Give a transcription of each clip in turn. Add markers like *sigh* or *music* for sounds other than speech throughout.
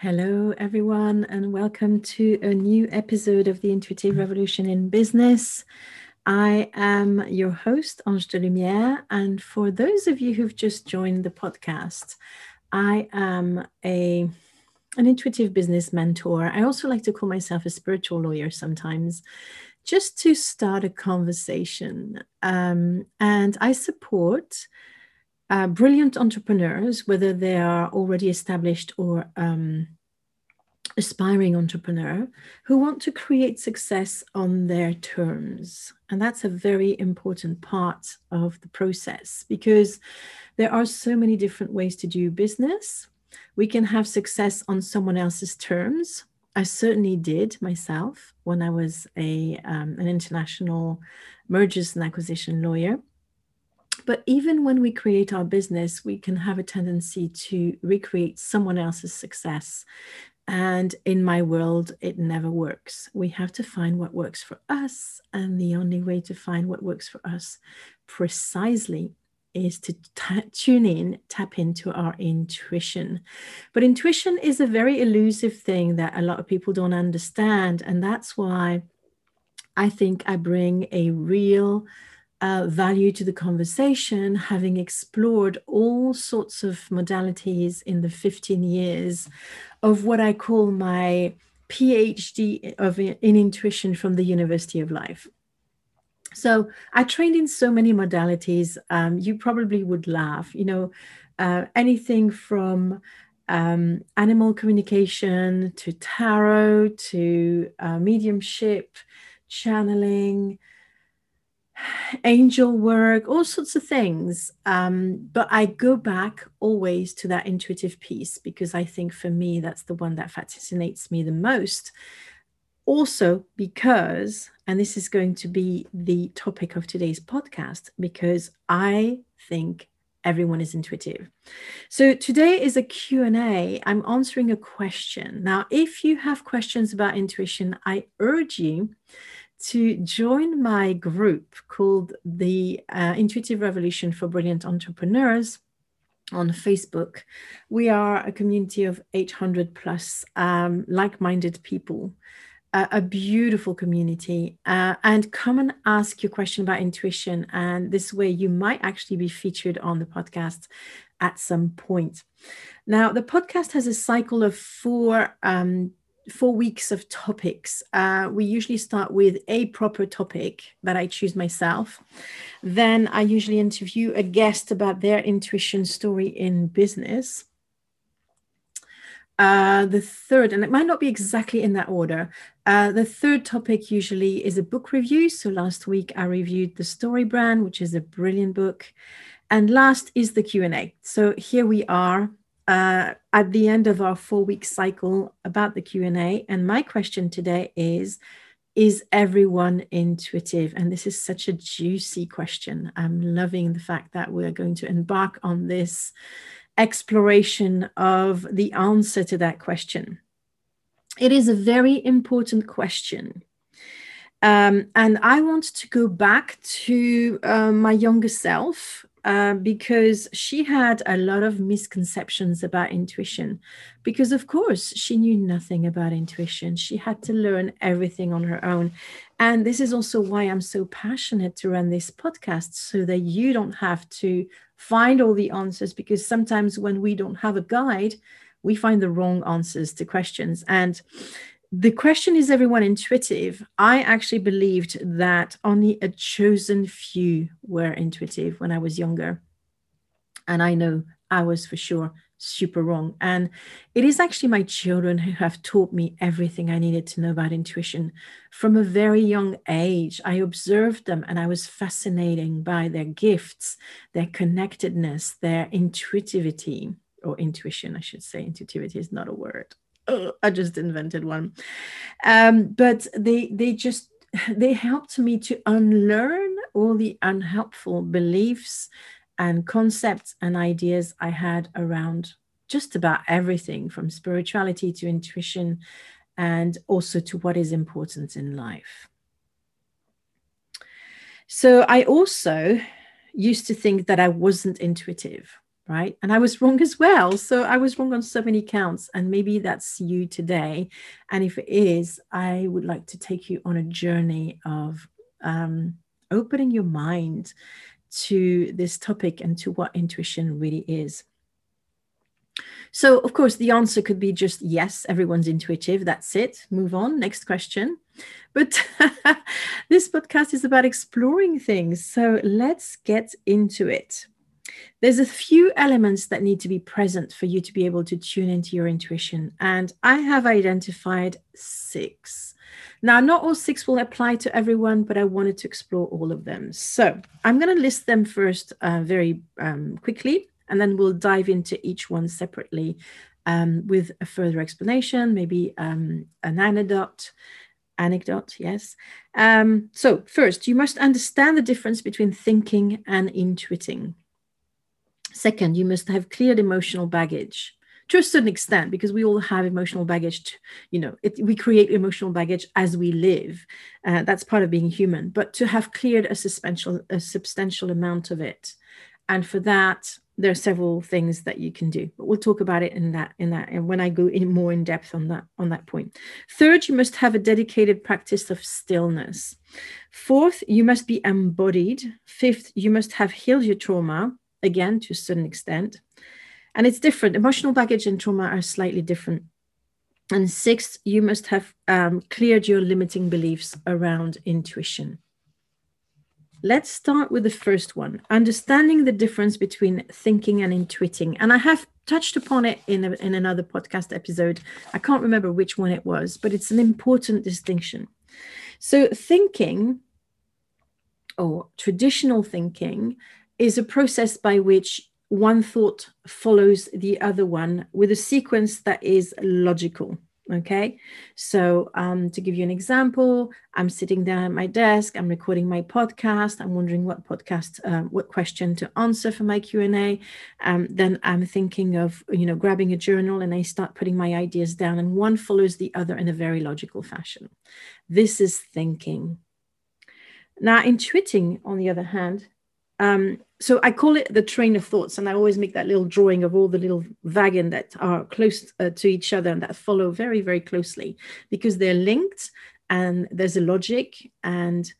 Hello, everyone, and welcome to a new episode of the Intuitive Revolution in Business. I am your host, Ange de Lumière, and for those of you who've just joined the podcast, I am a an intuitive business mentor. I also like to call myself a spiritual lawyer sometimes, just to start a conversation. Um, and I support uh, brilliant entrepreneurs, whether they are already established or um, aspiring entrepreneur, who want to create success on their terms. And that's a very important part of the process because there are so many different ways to do business. We can have success on someone else's terms. I certainly did myself when I was a um, an international mergers and acquisition lawyer. But even when we create our business, we can have a tendency to recreate someone else's success. And in my world, it never works. We have to find what works for us. And the only way to find what works for us precisely is to t- tune in, tap into our intuition. But intuition is a very elusive thing that a lot of people don't understand. And that's why I think I bring a real uh, value to the conversation, having explored all sorts of modalities in the 15 years of what I call my PhD of in intuition from the University of Life. So I trained in so many modalities. Um, you probably would laugh. You know, uh, anything from um, animal communication to tarot to uh, mediumship, channeling, angel work, all sorts of things. Um, but I go back always to that intuitive piece because I think for me, that's the one that fascinates me the most. Also, because, and this is going to be the topic of today's podcast, because I think everyone is intuitive. So today is a Q&A. I'm answering a question. Now, if you have questions about intuition, I urge you to join my group called the uh, Intuitive Revolution for Brilliant Entrepreneurs on Facebook. We are a community of 800 plus um, like minded people. Uh, a beautiful community uh, and come and ask your question about intuition and this way you might actually be featured on the podcast at some point now the podcast has a cycle of four um, four weeks of topics. Uh, we usually start with a proper topic that I choose myself. Then I usually interview a guest about their intuition story in business. Uh, the third, and it might not be exactly in that order. Uh, the third topic usually is a book review. So last week I reviewed The Story Brand, which is a brilliant book. And last is the Q&A. So here we are uh, at the end of our four week cycle about the q&a and my question today is is everyone intuitive? And this is such a juicy question. I'm loving the fact that we're going to embark on this exploration of the answer to that question. It is a very important question. Um, and I want to go back to uh, my younger self uh, because she had a lot of misconceptions about intuition. Because, of course, she knew nothing about intuition. She had to learn everything on her own. And this is also why I'm so passionate to run this podcast so that you don't have to find all the answers. Because sometimes when we don't have a guide, we find the wrong answers to questions. And the question is everyone intuitive? I actually believed that only a chosen few were intuitive when I was younger. And I know I was for sure super wrong. And it is actually my children who have taught me everything I needed to know about intuition from a very young age. I observed them and I was fascinated by their gifts, their connectedness, their intuitivity or intuition, I should say. Intuitivity is not a word. Oh, *clears throat* I just invented one. Um, but they they just they helped me to unlearn all the unhelpful beliefs and concepts and ideas I had around just about everything from spirituality to intuition and also to what is important in life. So I also used to think that I wasn't intuitive, right? And I was wrong as well. So I was wrong on so many counts. And maybe that's you today. And if it is, I would like to take you on a journey of um, opening your mind to this topic and to what intuition really is. So, of course, the answer could be just yes, everyone's intuitive. That's it. Move on. Next question. But *laughs* this podcast is about exploring things. So, let's get into it. There's a few elements that need to be present for you to be able to tune into your intuition. And I have identified six. Now, not all six will apply to everyone, but I wanted to explore all of them. So I'm going to list them first uh, very um, quickly, and then we'll dive into each one separately um, with a further explanation, maybe um, an anecdote. Anecdote, yes. Um, so, first, you must understand the difference between thinking and intuiting. Second, you must have cleared emotional baggage to a certain extent because we all have emotional baggage to, you know it, we create emotional baggage as we live uh, that's part of being human. But to have cleared a substantial a substantial amount of it and for that there are several things that you can do but we'll talk about it in that in that and when i go in more in depth on that on that point. Third you must have a dedicated practice of stillness. Fourth you must be embodied. Fifth you must have healed your trauma again to a certain extent and it's different. Emotional baggage and trauma are slightly different. And sixth, you must have um, cleared your limiting beliefs around intuition. Let's start with the first one understanding the difference between thinking and intuiting. And I have touched upon it in, a, in another podcast episode. I can't remember which one it was, but it's an important distinction. So, thinking or traditional thinking is a process by which one thought follows the other one with a sequence that is logical. Okay, so um, to give you an example, I'm sitting down at my desk, I'm recording my podcast, I'm wondering what podcast, um, what question to answer for my Q and A. Um, then I'm thinking of you know grabbing a journal and I start putting my ideas down, and one follows the other in a very logical fashion. This is thinking. Now, intuiting, on the other hand, um, so I call it the train of thoughts, and I always make that little drawing of all the little wagon that are close uh, to each other and that follow very, very closely because they're linked and there's a logic and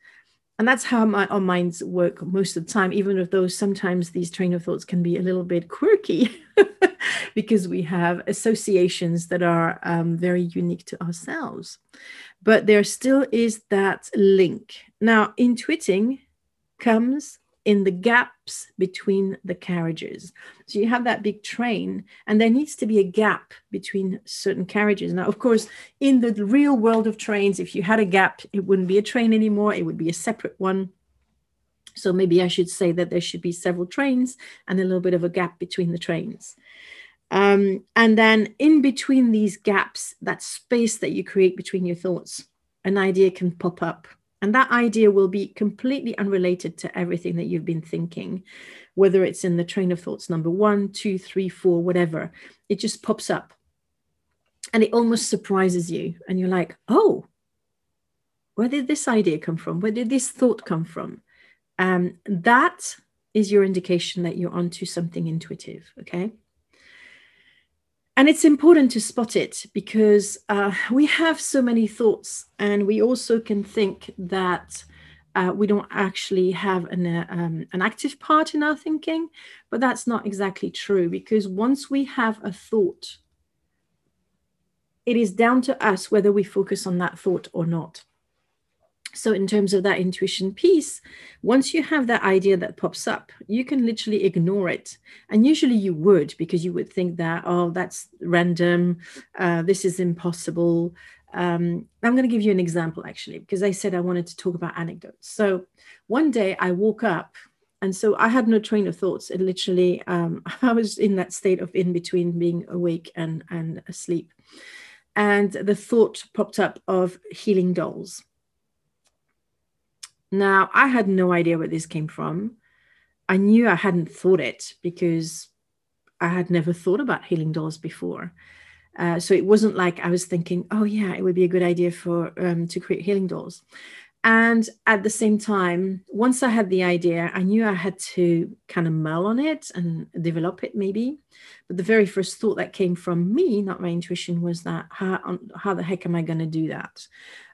and that's how my, our minds work most of the time even if those sometimes these train of thoughts can be a little bit quirky *laughs* because we have associations that are um, very unique to ourselves. But there still is that link. Now intuiting comes in the gaps between the carriages. So you have that big train, and there needs to be a gap between certain carriages. Now, of course, in the real world of trains, if you had a gap, it wouldn't be a train anymore, it would be a separate one. So maybe I should say that there should be several trains and a little bit of a gap between the trains. Um, and then in between these gaps, that space that you create between your thoughts, an idea can pop up and that idea will be completely unrelated to everything that you've been thinking, whether it's in the train of thoughts number one, two, three, four, whatever. It just pops up and it almost surprises you. And you're like, oh, where did this idea come from? Where did this thought come from? Um, that is your indication that you're onto something intuitive. Okay and it's important to spot it because uh, we have so many thoughts and we also can think that uh, we don't actually have an, uh, um, an active part in our thinking but that's not exactly true because once we have a thought it is down to us whether we focus on that thought or not so in terms of that intuition piece once you have that idea that pops up you can literally ignore it. And usually you would because you would think that oh that's random uh, this is impossible. Um, i'm going to give you an example actually because i said i wanted to talk about anecdotes. So one day i woke up and so i had no train of thoughts. It literally um, *laughs* i was in that state of in between being awake and and asleep. And the thought popped up of healing dolls now, I had no idea where this came from. I knew I hadn't thought it because I had never thought about healing dolls before. Uh, so it wasn't like I was thinking, oh yeah, it would be a good idea for um, to create healing dolls. And at the same time, once I had the idea, I knew I had to kind of mull on it and develop it maybe. But the very first thought that came from me, not my intuition, was that how, how the heck am I going to do that?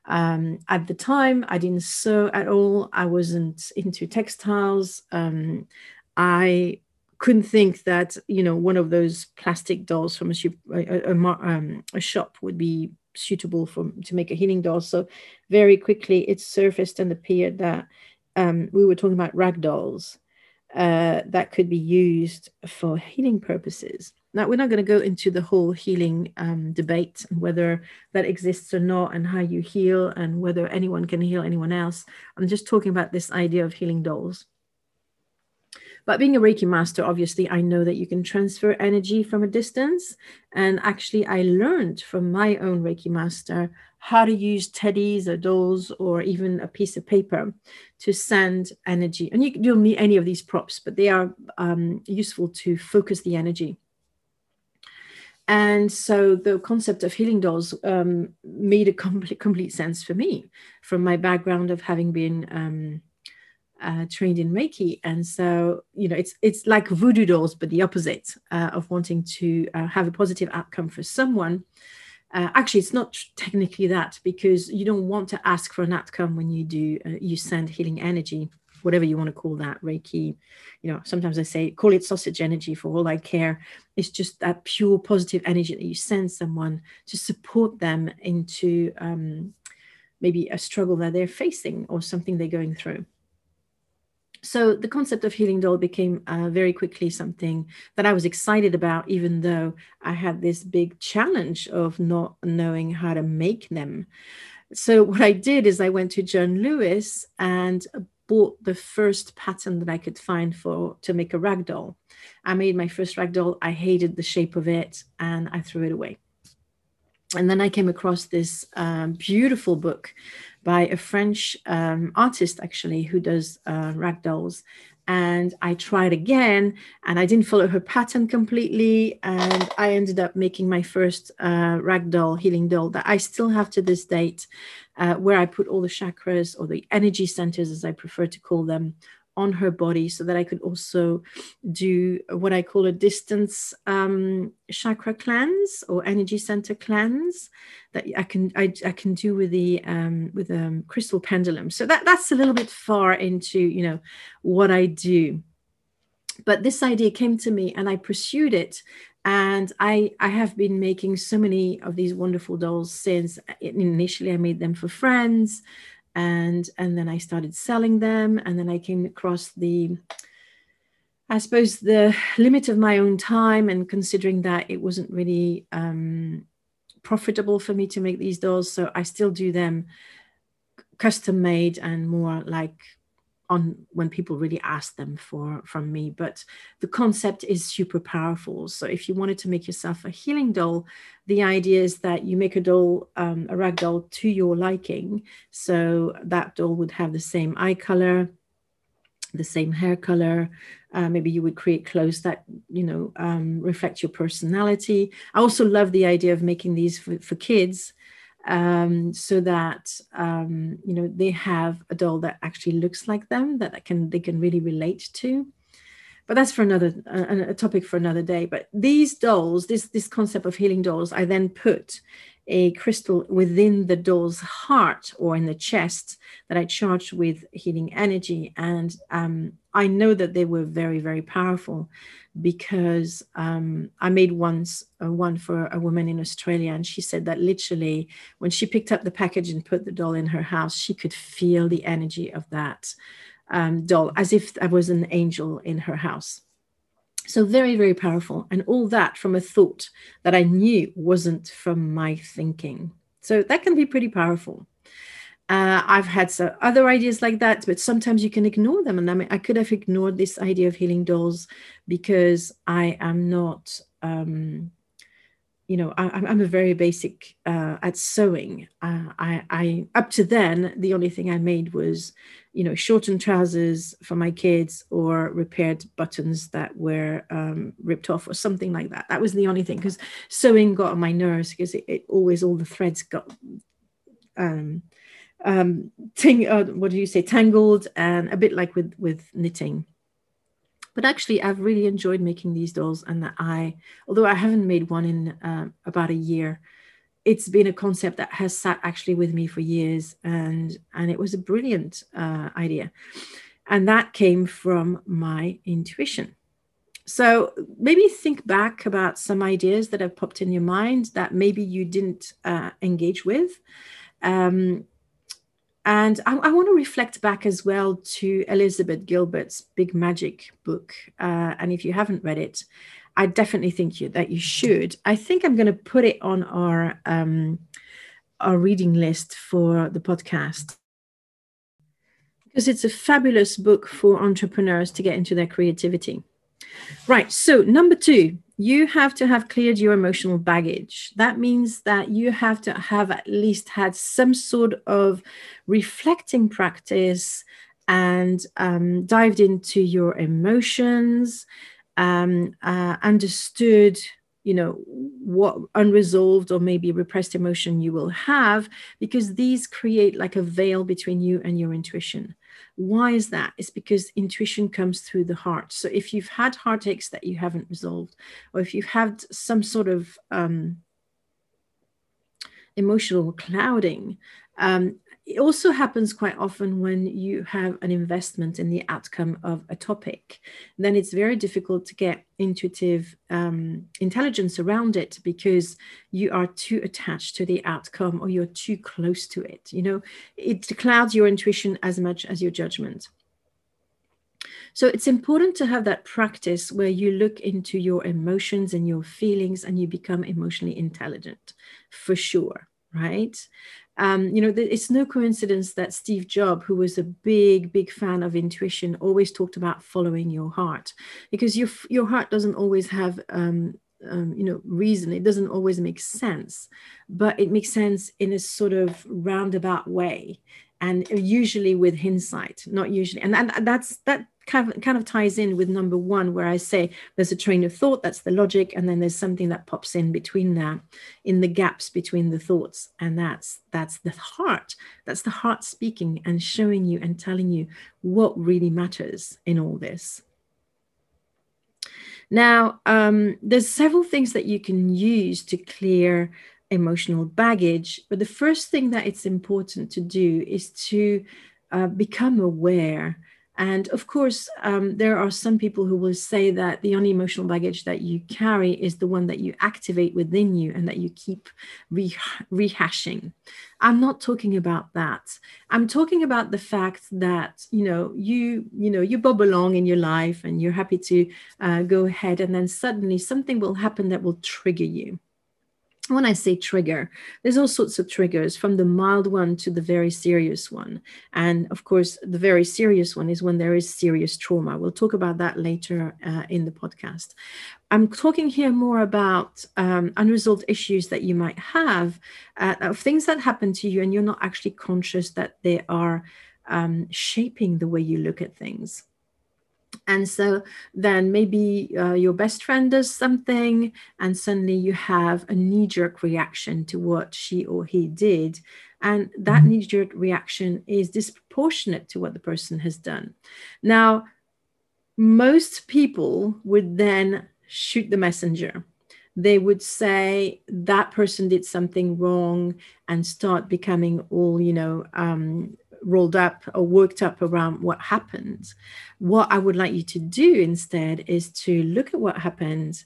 Um, at the time, I didn't sew at all. I wasn't into textiles. Um, I couldn't think that you know one of those plastic dolls from a, a, a, um, a shop would be suitable for to make a healing doll. So very quickly it surfaced and appeared that um, we were talking about rag dolls uh, that could be used for healing purposes. Now, we're not going to go into the whole healing um, debate and whether that exists or not, and how you heal, and whether anyone can heal anyone else. I'm just talking about this idea of healing dolls. But being a Reiki master, obviously, I know that you can transfer energy from a distance. And actually, I learned from my own Reiki master how to use teddies or dolls or even a piece of paper to send energy. And you don't need any of these props, but they are um, useful to focus the energy. And so the concept of healing dolls um, made a *laughs* complete, complete sense for me from my background of having been um, uh, trained in Reiki. And so, you know, it's it's like voodoo dolls, but the opposite uh, of wanting to uh, have a positive outcome for someone. Uh, actually, it's not *laughs* technically that because you don't want to ask for an outcome when you do uh, you send healing energy whatever you want to call that reiki you know sometimes i say call it sausage energy for all i care it's just that pure positive energy that you send someone to support them into um, maybe a struggle that they're facing or something they're going through so the concept of healing doll became uh, very quickly something that I was excited about, even though I had this big challenge of not knowing how to make them. So what I did is I went to John Lewis and bought the first pattern that I could find for to make a rag doll. I made my first rag doll. I hated the shape of it and I threw it away. And then I came across this um, beautiful book by a French um, artist, actually, who does uh, rag dolls. And I tried again and I didn't follow her pattern completely. And I ended up making my first uh, ragdoll healing doll that I still have to this date uh, where I put all the chakras or the energy centers as I prefer to call them on her body so that I could also do what I call a distance um, chakra cleanse or energy center cleanse that I can I, I can do with the um, with a um, crystal pendulum. So that that's a little bit far into you know what I do. But this idea came to me and I pursued it and I I have been making so many of these wonderful dolls since initially I made them for friends and and then I started selling them and then I came across the I suppose the limit of my own time and considering that it wasn't really um, profitable for me to make these dolls so I still do them custom made and more like on when people really ask them for from me but the concept is super powerful. So if you wanted to make yourself a healing doll the idea is that you make a doll um, a rag doll to your liking. So that doll would have the same eye color the same hair color. Uh, maybe you would create clothes that you know um, reflect your personality. I also love the idea of making these for, for kids um, so that um, you know they have a doll that actually looks like them that can they can really relate to. But that's for another a, a topic for another day. But these dolls this this concept of healing dolls i then put a crystal within the doll's heart or in the chest that I charged with healing energy. And um, I know that they were very, very powerful because um, I made once uh, one for a woman in Australia, and she said that literally when she picked up the package and put the doll in her house, she could feel the energy of that um, doll as if I was an angel in her house. So very, very powerful, and all that from a thought that I knew wasn't from my thinking. So that can be pretty powerful. Uh, I've had some other ideas like that, but sometimes you can ignore them. And I mean, I could have ignored this idea of healing dolls because I am not, um, you know, I, am a very basic uh, at sewing. Uh, I, I, up to then, the only thing I made was, you know, shortened trousers for my kids or repaired buttons that were um, ripped off or something like that. That was the only thing because sewing got on my nerves because it, it always all the threads got um, um, ting, uh, what do you say, tangled and a bit like with, with knitting. But actually, I've really enjoyed making these dolls, and that I, although I haven't made one in uh, about a year, it's been a concept that has sat actually with me for years, and and it was a brilliant uh, idea, and that came from my intuition. So maybe think back about some ideas that have popped in your mind that maybe you didn't uh, engage with. Um, and I, I, want to reflect back as well to Elizabeth Gilbert's Big Magic book. Uh, and if you haven't read it, I definitely think you, that you should. I think I'm going to put it on our um, our reading list for the podcast because it's a fabulous book for entrepreneurs to get into their creativity. Right. So number two, you have to have cleared your emotional baggage. That means that you have to have at least had some sort of reflecting practice and um, dived into your emotions, um, uh, understood you know what unresolved or maybe repressed emotion you will have because these create like a veil between you and your intuition why is that? It's because intuition comes through the heart. So if you've had heartaches that you haven't resolved, or if you've had some sort of um, emotional clouding, um, it also happens quite often when you have an investment in the outcome of a topic. Then it's very difficult to get intuitive um, intelligence around it because you are too attached to the outcome or you're too close to it. You know, it clouds your intuition as much as your judgment. So it's important to have that practice where you look into your emotions and your feelings and you become emotionally intelligent for sure, right? Um, you know, it's no coincidence that Steve Jobs, who was a big, big fan of intuition, always talked about following your heart, because your your heart doesn't always have, um, um, you know, reason. It doesn't always make sense, but it makes sense in a sort of roundabout way, and usually with hindsight. Not usually, and, and that's that kind of, kind of ties in with number one, where I say there's a train of thought, that's the logic, and then there's something that pops in between that, in the gaps between the thoughts, and that's that's the heart. That's the heart speaking and showing you and telling you what really matters in all this. Now, um, there's several things that you can use to clear emotional baggage, but the first thing that it's important to do is to uh, become aware and of course, um, there are some people who will say that the only emotional baggage that you carry is the one that you activate within you and that you keep re- rehashing. I'm not talking about that. I'm talking about the fact that you know you you know you bob along in your life and you're happy to uh, go ahead, and then suddenly something will happen that will trigger you when I say trigger, there's all sorts of triggers from the mild one to the very serious one. And of course, the very serious one is when there is serious trauma. We'll talk about that later uh, in the podcast. I'm talking here more about um, unresolved issues that you might have, uh, of things that happen to you, and you're not actually conscious that they are um, shaping the way you look at things. And so then maybe uh, your best friend does something, and suddenly you have a knee jerk reaction to what she or he did. And that mm-hmm. knee jerk reaction is disproportionate to what the person has done. Now, most people would then shoot the messenger. they would say that person did something wrong and start becoming all, you know, um, rolled up or worked up around what happened. What I would like you to do instead is to look at what happened,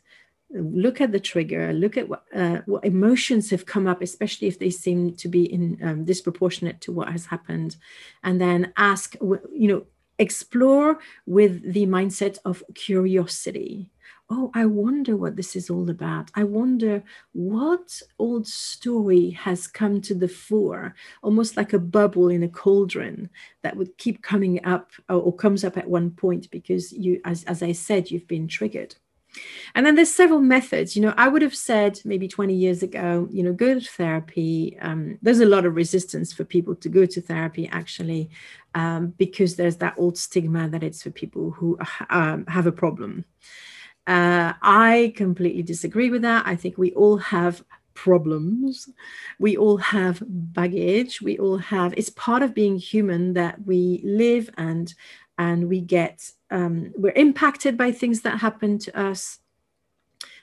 look at the trigger, look at what, uh, what emotions have come up, especially if they seem to be in um, disproportionate to what has happened, and then ask, you know, explore with the mindset of curiosity oh, I wonder what this is all about. I wonder what old story has come to the fore, almost like a bubble in a cauldron that would keep coming up or, or comes up at one point because you, as, as I said, you've been triggered. And then there's several methods. You know, I would have said maybe 20 years ago, you know, go to therapy. Um, there's a lot of resistance for people to go to therapy, actually, um, because there's that old stigma that it's for people who um, have a problem. Uh, I completely disagree with that. I think we all have problems. We all have baggage. We all have, it's part of being human that we live and and we get um, we're impacted by things that happen to us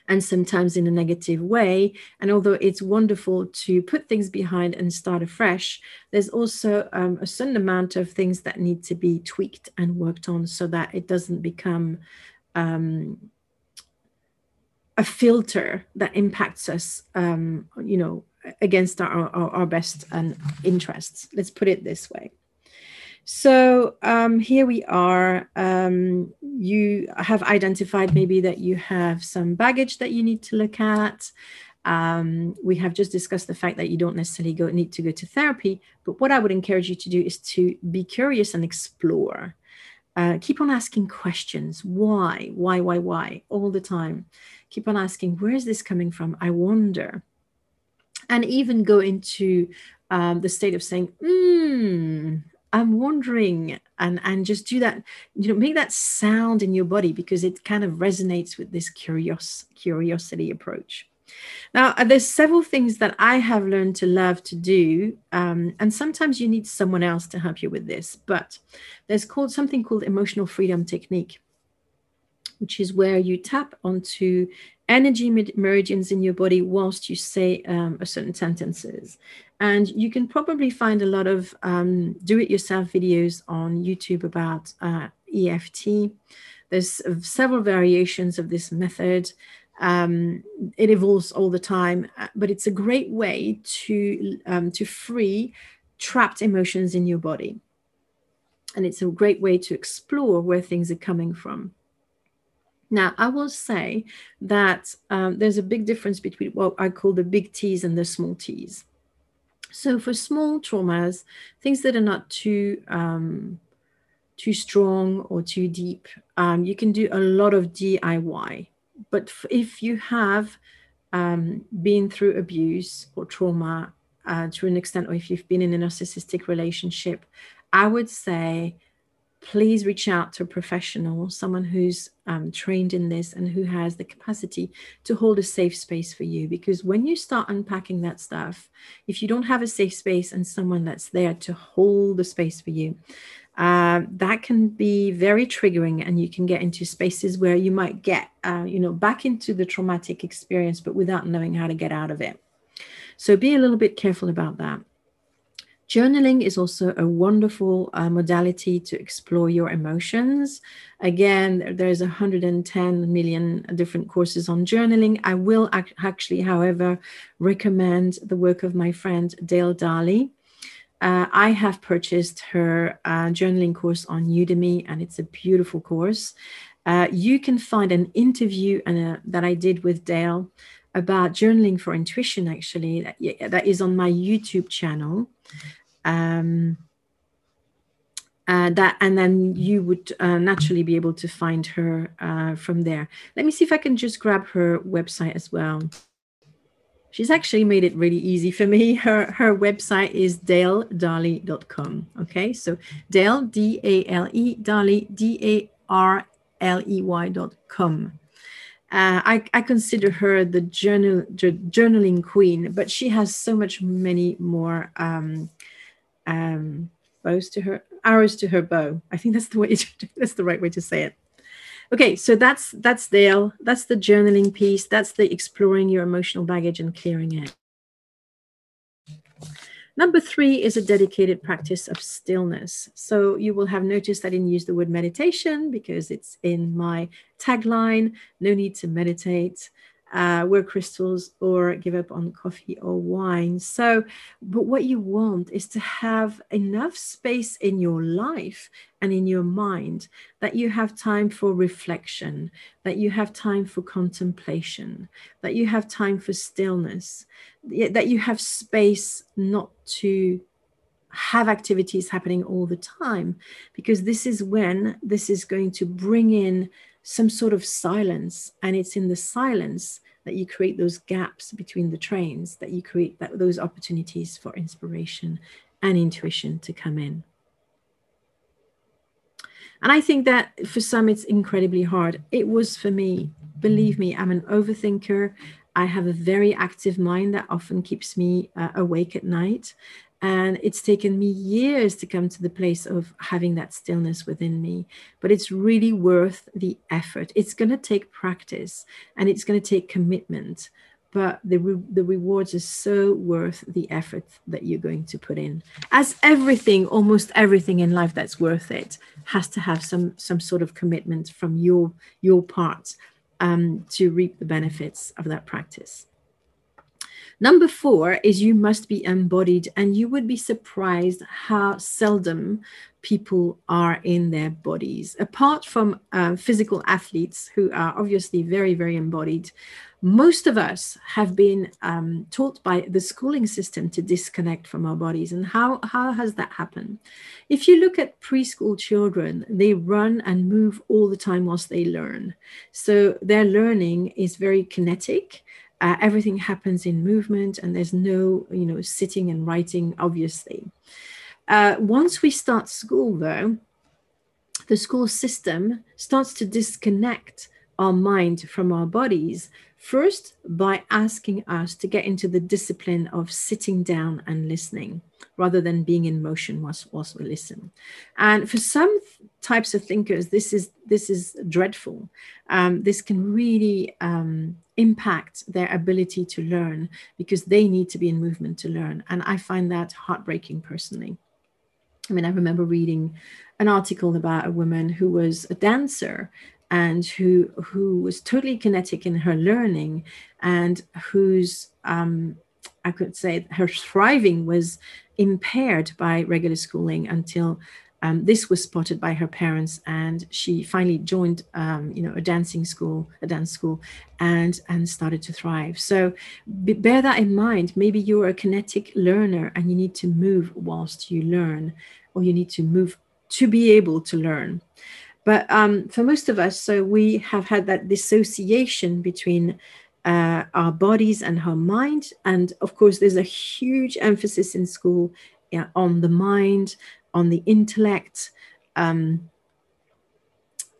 and sometimes in a negative way. And although it's wonderful to put things behind and start afresh, there's also um, a certain amount of things that need to be tweaked and worked on so that it doesn't become um, a filter that impacts us, um, you know, against our, our, our best interests. Let's put it this way. So um, here we are. Um, you have identified maybe that you have some baggage that you need to look at. Um, we have just discussed the fact that you don't necessarily go need to go to therapy. But what I would encourage you to do is to be curious and explore. Uh, keep on asking questions. Why? Why? Why? Why? All the time keep on asking, where is this coming from? I wonder. And even go into um, the state of saying, hmm, I'm wondering, and and just do that, you know, make that sound in your body because it kind of resonates with this curious curiosity approach. Now, uh, there's several things that I have learned to love to do, um, and sometimes you need someone else to help you with this. But there's called something called emotional freedom technique, which is where you tap onto energy meridians in your body whilst you say um, a certain sentences. And you can probably find a lot of um, do-it-yourself videos on YouTube about uh, EFT. There's several variations of this method. Um, it evolves all the time, uh, but it's a great way to um, to free trapped emotions in your body, and it's a great way to explore where things are coming from. Now, I will say that um, there's a big difference between what I call the big T's and the small T's. So, for small traumas, things that are not too um, too strong or too deep, um, you can do a lot of DIY. But if you have um, been through abuse or trauma uh, to an extent, or if you've been in a narcissistic relationship, I would say please reach out to a professional, someone who's um, trained in this and who has the capacity to hold a safe space for you. Because when you start unpacking that stuff, if you don't have a safe space and someone that's there to hold the space for you, uh, that can be very triggering and you can get into spaces where you might get uh, you know back into the traumatic experience but without knowing how to get out of it so be a little bit careful about that Journaling is also a wonderful uh, modality to explore your emotions. Again, there's 110 million different courses on journaling. I will ac- actually, however, recommend the work of my friend Dale Darley. Uh, I have purchased her uh, journaling course on Udemy, and it's a beautiful course. Uh, you can find an interview and, that I did with Dale about journaling for intuition, actually, that, that is on my YouTube channel. Um, uh, that and then you would uh, naturally be able to find her uh, from there. Let me see if I can just grab her website as well. She's actually made it really easy for me. *laughs* Her her website is daledarley.com. Okay, so Dale D A L E Darley D A R L E Y.com. Uh, I, I consider her the journal journaling queen, but she has so much many more um, um, bows to her arrows to her bow. I think that's the way *laughs* that's the right way to say it. Okay, so that's that's Dale. That's the journaling piece. That's the exploring your emotional baggage and clearing it. Number three is a dedicated practice of stillness. So you will have noticed I didn't use the word meditation because it's in my tagline. No need to meditate uh, wear crystals or give up on coffee or wine. So, but what you want is to have enough space in your life and in your mind that you have time for reflection, that you have time for contemplation, that you have time for stillness, that you have space not to have activities happening all the time because this is when this is going to bring in some sort of silence and it's in the silence that you create those gaps between the trains that you create that those opportunities for inspiration and intuition to come in. And i think that for some it's incredibly hard. It was for me. Believe me i'm an overthinker. I have a very active mind that often keeps me uh, awake at night and it's taken me years to come to the place of having that stillness within me. But it's really worth the effort. It's going to take practice and it's going to take commitment. But the, re- the rewards are so worth the effort that you're going to put in. As everything, almost everything in life that's worth it, has to have some some sort of commitment from your your part um, to reap the benefits of that practice. Number four is you must be embodied, and you would be surprised how seldom people are in their bodies. Apart from uh, physical athletes who are obviously very, very embodied, most of us have been um, taught by the schooling system to disconnect from our bodies. And how, how has that happened? If you look at preschool children, they run and move all the time whilst they learn. So their learning is very kinetic uh, everything happens in movement and there's no you know sitting and writing obviously. Uh, once we start school though the school system starts to disconnect our mind from our bodies first by asking us to get into the discipline of sitting down and listening rather than being in motion whilst, whilst we listen. And for some types of thinkers this is this is dreadful um, this can really um, impact their ability to learn because they need to be in movement to learn. And I find that heartbreaking personally. I mean, I remember reading an article about a woman who was a dancer and who who was totally kinetic in her learning and whose um, I could say her thriving was impaired by regular schooling until um, this was spotted by her parents, and she finally joined, um, you know, a dancing school, a dance school, and and started to thrive. So bear that in mind. Maybe you're a kinetic learner, and you need to move whilst you learn, or you need to move to be able to learn. But um, for most of us, so we have had that dissociation between uh, our bodies and our mind. And of course, there's a huge emphasis in school yeah, on the mind, on the intellect. Um,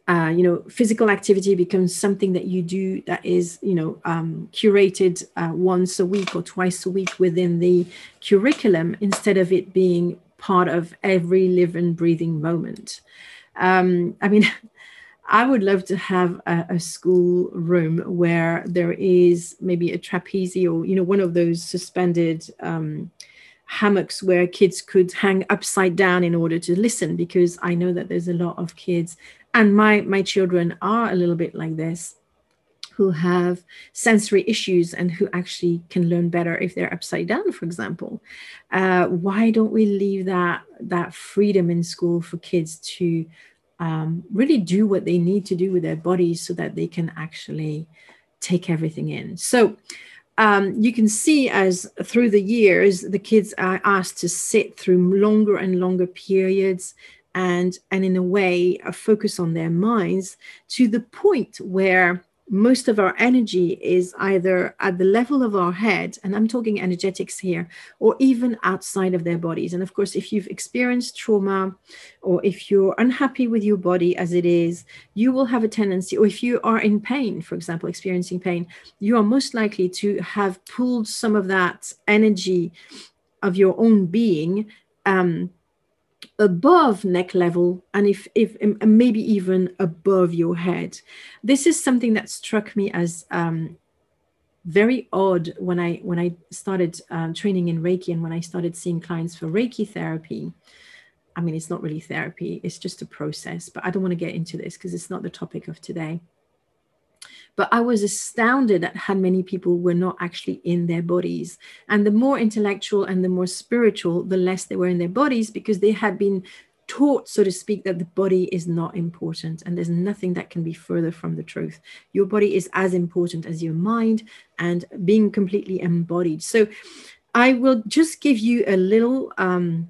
uh, you know, physical activity becomes something that you do that is, you know, um, curated uh, once a week or twice a week within the curriculum instead of it being part of every living, breathing moment. Um, I mean, *laughs* I would love to have a, a, school room where there is maybe a trapeze or, you know, one of those suspended um, hammocks where kids could hang upside down in order to listen because i know that there's a lot of kids and my my children are a little bit like this who have sensory issues and who actually can learn better if they're upside down for example. Uh, why don't we leave that that freedom in school for kids to um, really do what they need to do with their bodies so that they can actually take everything in? So um, you can see as through the years the kids are asked to sit through longer and longer periods and and in a way a focus on their minds to the point where most of our energy is either at the level of our head, and I'm talking energetics here, or even outside of their bodies. And of course, if you've experienced trauma or if you're unhappy with your body as it is, you will have a tendency, or if you are in pain, for example, experiencing pain, you are most likely to have pulled some of that energy of your own being. Um, above neck level and if if maybe even above your head. This is something that struck me as um, very odd when i when i started um, training in reiki and when i started seeing clients for reiki therapy. I mean it's not really therapy it's just a process but i don't want to get into this because it's not the topic of today but I was astounded at how many people were not actually in their bodies. And the more intellectual and the more spiritual, the less they were in their bodies because they had been taught, so to speak, that the body is not important. And there's nothing that can be further from the truth. Your body is as important as your mind and being completely embodied. So I will just give you a little. Um,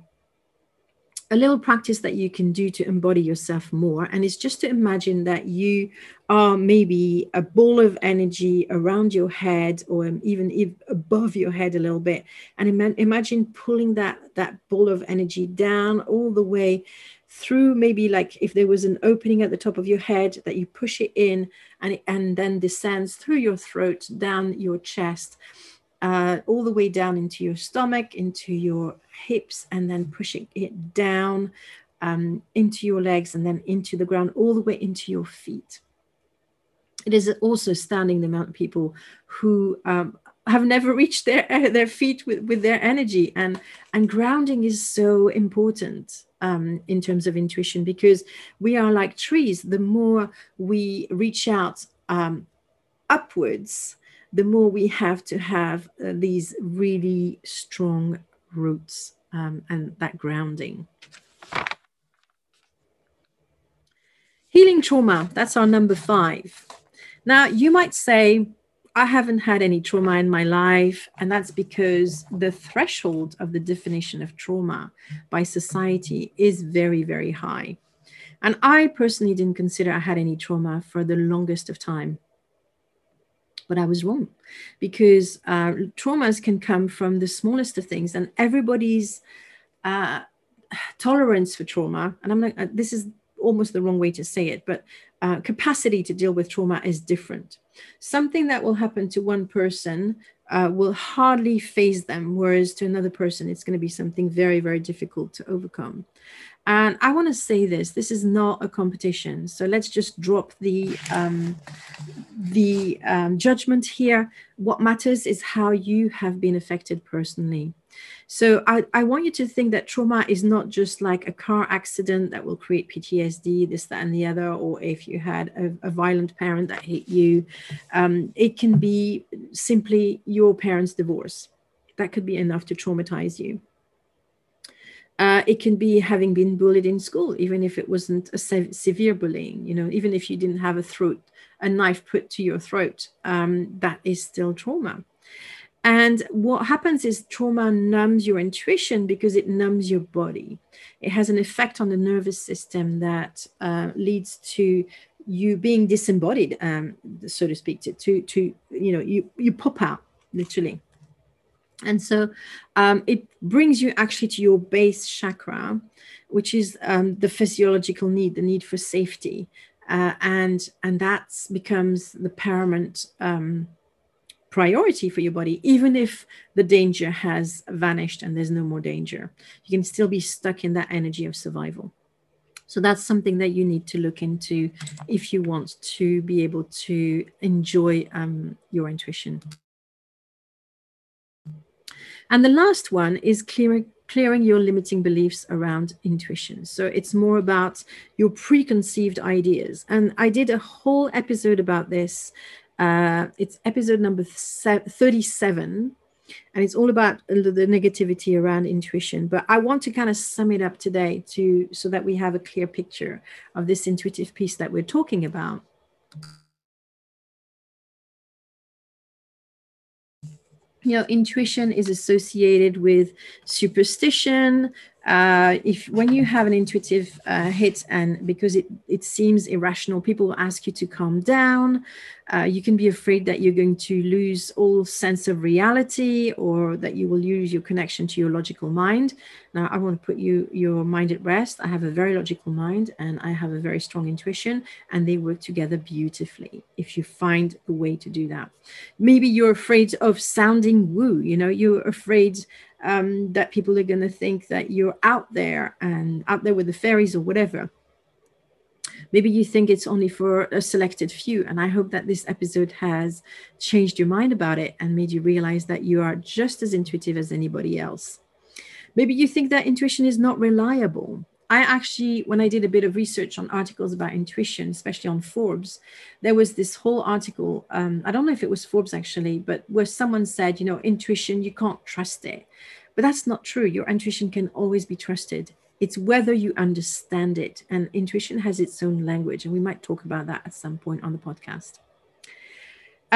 a little practice that you can do to embody yourself more. And it's just to imagine that you are maybe a ball of energy around your head or um, even above your head a little bit. And imagine pulling that, that ball of energy down all the way through maybe like if there was an opening at the top of your head that you push it in and, and then descends through your throat down your chest uh, all the way down into your stomach, into your hips, and then pushing it down um, into your legs and then into the ground, all the way into your feet. It is also standing the amount of people who um, have never reached their *laughs* their feet with, with their energy, and and grounding is so important um, in terms of intuition because we are like trees. The more we reach out um, upwards, the more we have to have uh, these really strong roots um, and that grounding. Healing trauma, that's our number five. Now, you might say, I haven't had any trauma in my life, and that's because the threshold of the definition of trauma by society is very, very high. And I personally didn't consider I had any trauma for the longest of time but I was wrong because uh, traumas can come from the smallest of things, and everybody's uh, tolerance for trauma, and I'm not, uh, this is almost the wrong way to say it, but uh, capacity to deal with trauma is different. Something that will happen to one person uh, will hardly faze them, whereas to another person, it's going to be something very, very difficult to overcome. And I want to say this: this is not a competition. So let's just drop the um, the um, judgment here. What matters is how you have been affected personally. So I, I want you to think that trauma is not just like a car accident that will create PTSD, this, that, and the other, or if you had a, a violent parent that hit you. Um, it can be simply your parents' divorce. That could be enough to traumatize you. Uh, it can be having been bullied in school, even if it wasn't a se- severe bullying. You know, even if you didn't have a throat, a knife put to your throat, um, that is still trauma. And what happens is trauma numbs your intuition because it numbs your body. It has an effect on the nervous system that uh, leads to you being disembodied, um, so to speak, to, to, to you know, you, you pop out literally. And so um, it brings you actually to your base chakra, which is um, the physiological need, the need for safety. Uh, and and that becomes the paramount um, priority for your body, even if the danger has vanished and there's no more danger. You can still be stuck in that energy of survival. So that's something that you need to look into if you want to be able to enjoy um, your intuition. And the last one is clearing clearing your limiting beliefs around intuition. So it's more about your preconceived ideas. And I did a whole episode about this. Uh, it's episode number 37 and it's all about the negativity around intuition but i want to kind of sum it up today to so that we have a clear picture of this intuitive piece that we're talking about you know intuition is associated with superstition uh, if when you have an intuitive uh, hit and because it, it seems irrational people will ask you to calm down. Uh, you can be afraid that you're going to lose all sense of reality or that you will lose your connection to your logical mind. Now i want to put you your mind at rest. I have a very logical mind and i have a very strong intuition and they work together beautifully if you find a way to do that. Maybe you're afraid of sounding woo, you know, you're afraid um, that people are going to think that you're out there and out there with the fairies or whatever. Maybe you think it's only for a selected few. And I hope that this episode has changed your mind about it and made you realize that you are just as intuitive as anybody else. Maybe you think that intuition is not reliable. I actually, when I did a bit of research on articles about intuition, especially on Forbes, there was this whole article. Um, I don't know if it was Forbes actually, but where someone said, you know, intuition, you can't trust it. But that's not true. Your intuition can always be trusted. It's whether you understand it. And intuition has its own language. And we might talk about that at some point on the podcast.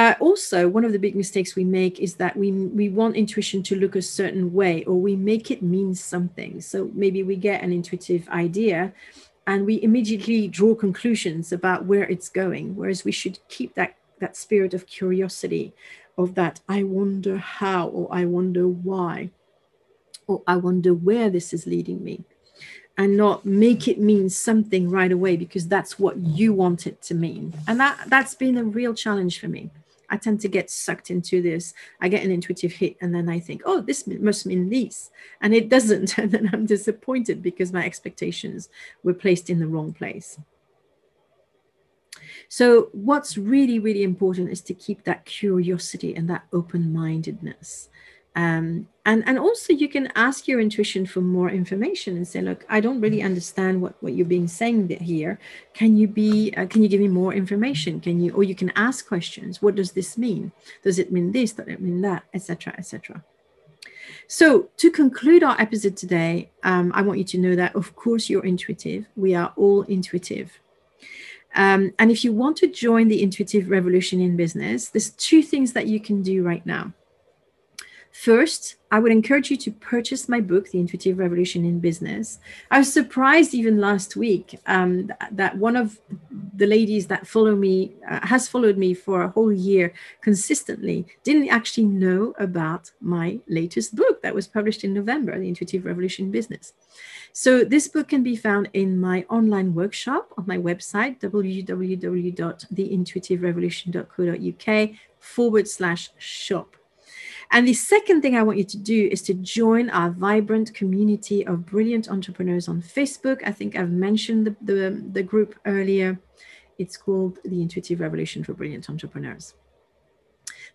Uh, also, one of the big mistakes we make is that we we want intuition to look a certain way, or we make it mean something. So maybe we get an intuitive idea, and we immediately draw conclusions about where it's going. Whereas we should keep that that spirit of curiosity, of that I wonder how, or I wonder why, or I wonder where this is leading me, and not make it mean something right away because that's what you want it to mean. And that that's been a real challenge for me I tend to get sucked into this. I get an intuitive hit and then I think, oh, this must mean this. And it doesn't. *laughs* And then I'm disappointed because my expectations were placed in the wrong place. So, what's really, really important is to keep that curiosity and that open mindedness. Um, and and also you can ask your intuition for more information and say look i don't really understand what what you're being saying here. Can you be uh, can you give me more information? Can you or you can ask questions. What does this mean? Does it mean this? Does it mean that? Etc etc so to conclude our episode today um, i want you to know that of course you're intuitive. We are all intuitive. Um, and if you want to join the intuitive revolution in business there's two things that you can do right now First, I would encourage you to purchase my book, The Intuitive Revolution in Business. I was surprised even last week um, that one of the ladies that follow me uh, has followed me for a whole year consistently didn't actually know about my latest book that was published in November, The Intuitive Revolution in Business. So this book can be found in my online workshop on my website, www.theintuitiverevolution.co.uk forward slash shop. And the second thing I want you to do is to join our vibrant community of brilliant entrepreneurs on Facebook. I think I've mentioned the, the, the group earlier. It's called the Intuitive Revolution for Brilliant Entrepreneurs.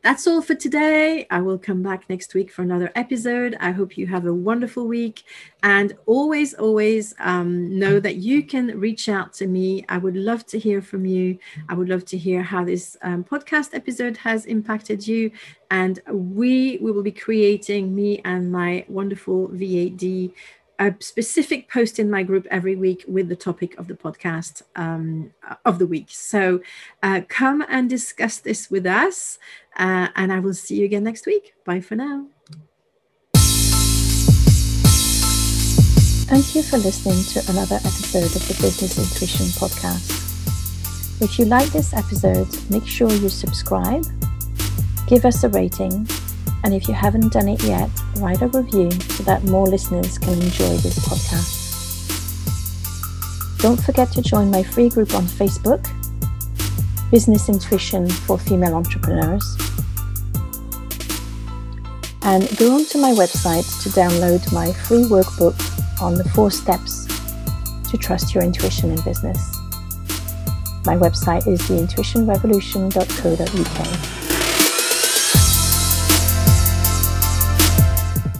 That's all for today. I will come back next week for another episode. I hope you have a wonderful week. And always, always um, know that you can reach out to me. I would love to hear from you. I would love to hear how this um, podcast episode has impacted you. And we, we will be creating, me and my wonderful VAD, a specific post in my group every week with the topic of the podcast um, of the week. So uh, come and discuss this with us. Uh, and I will see you again next week. Bye for now. Thank you for listening to another episode of the Business Intuition Podcast. If you like this episode, make sure you subscribe, give us a rating, and if you haven't done it yet, write a review so that more listeners can enjoy this podcast. Don't forget to join my free group on Facebook Business Intuition for Female Entrepreneurs. And go onto my website to download my free workbook on the four steps to trust your intuition in business. My website is theintuitionrevolution.co.uk.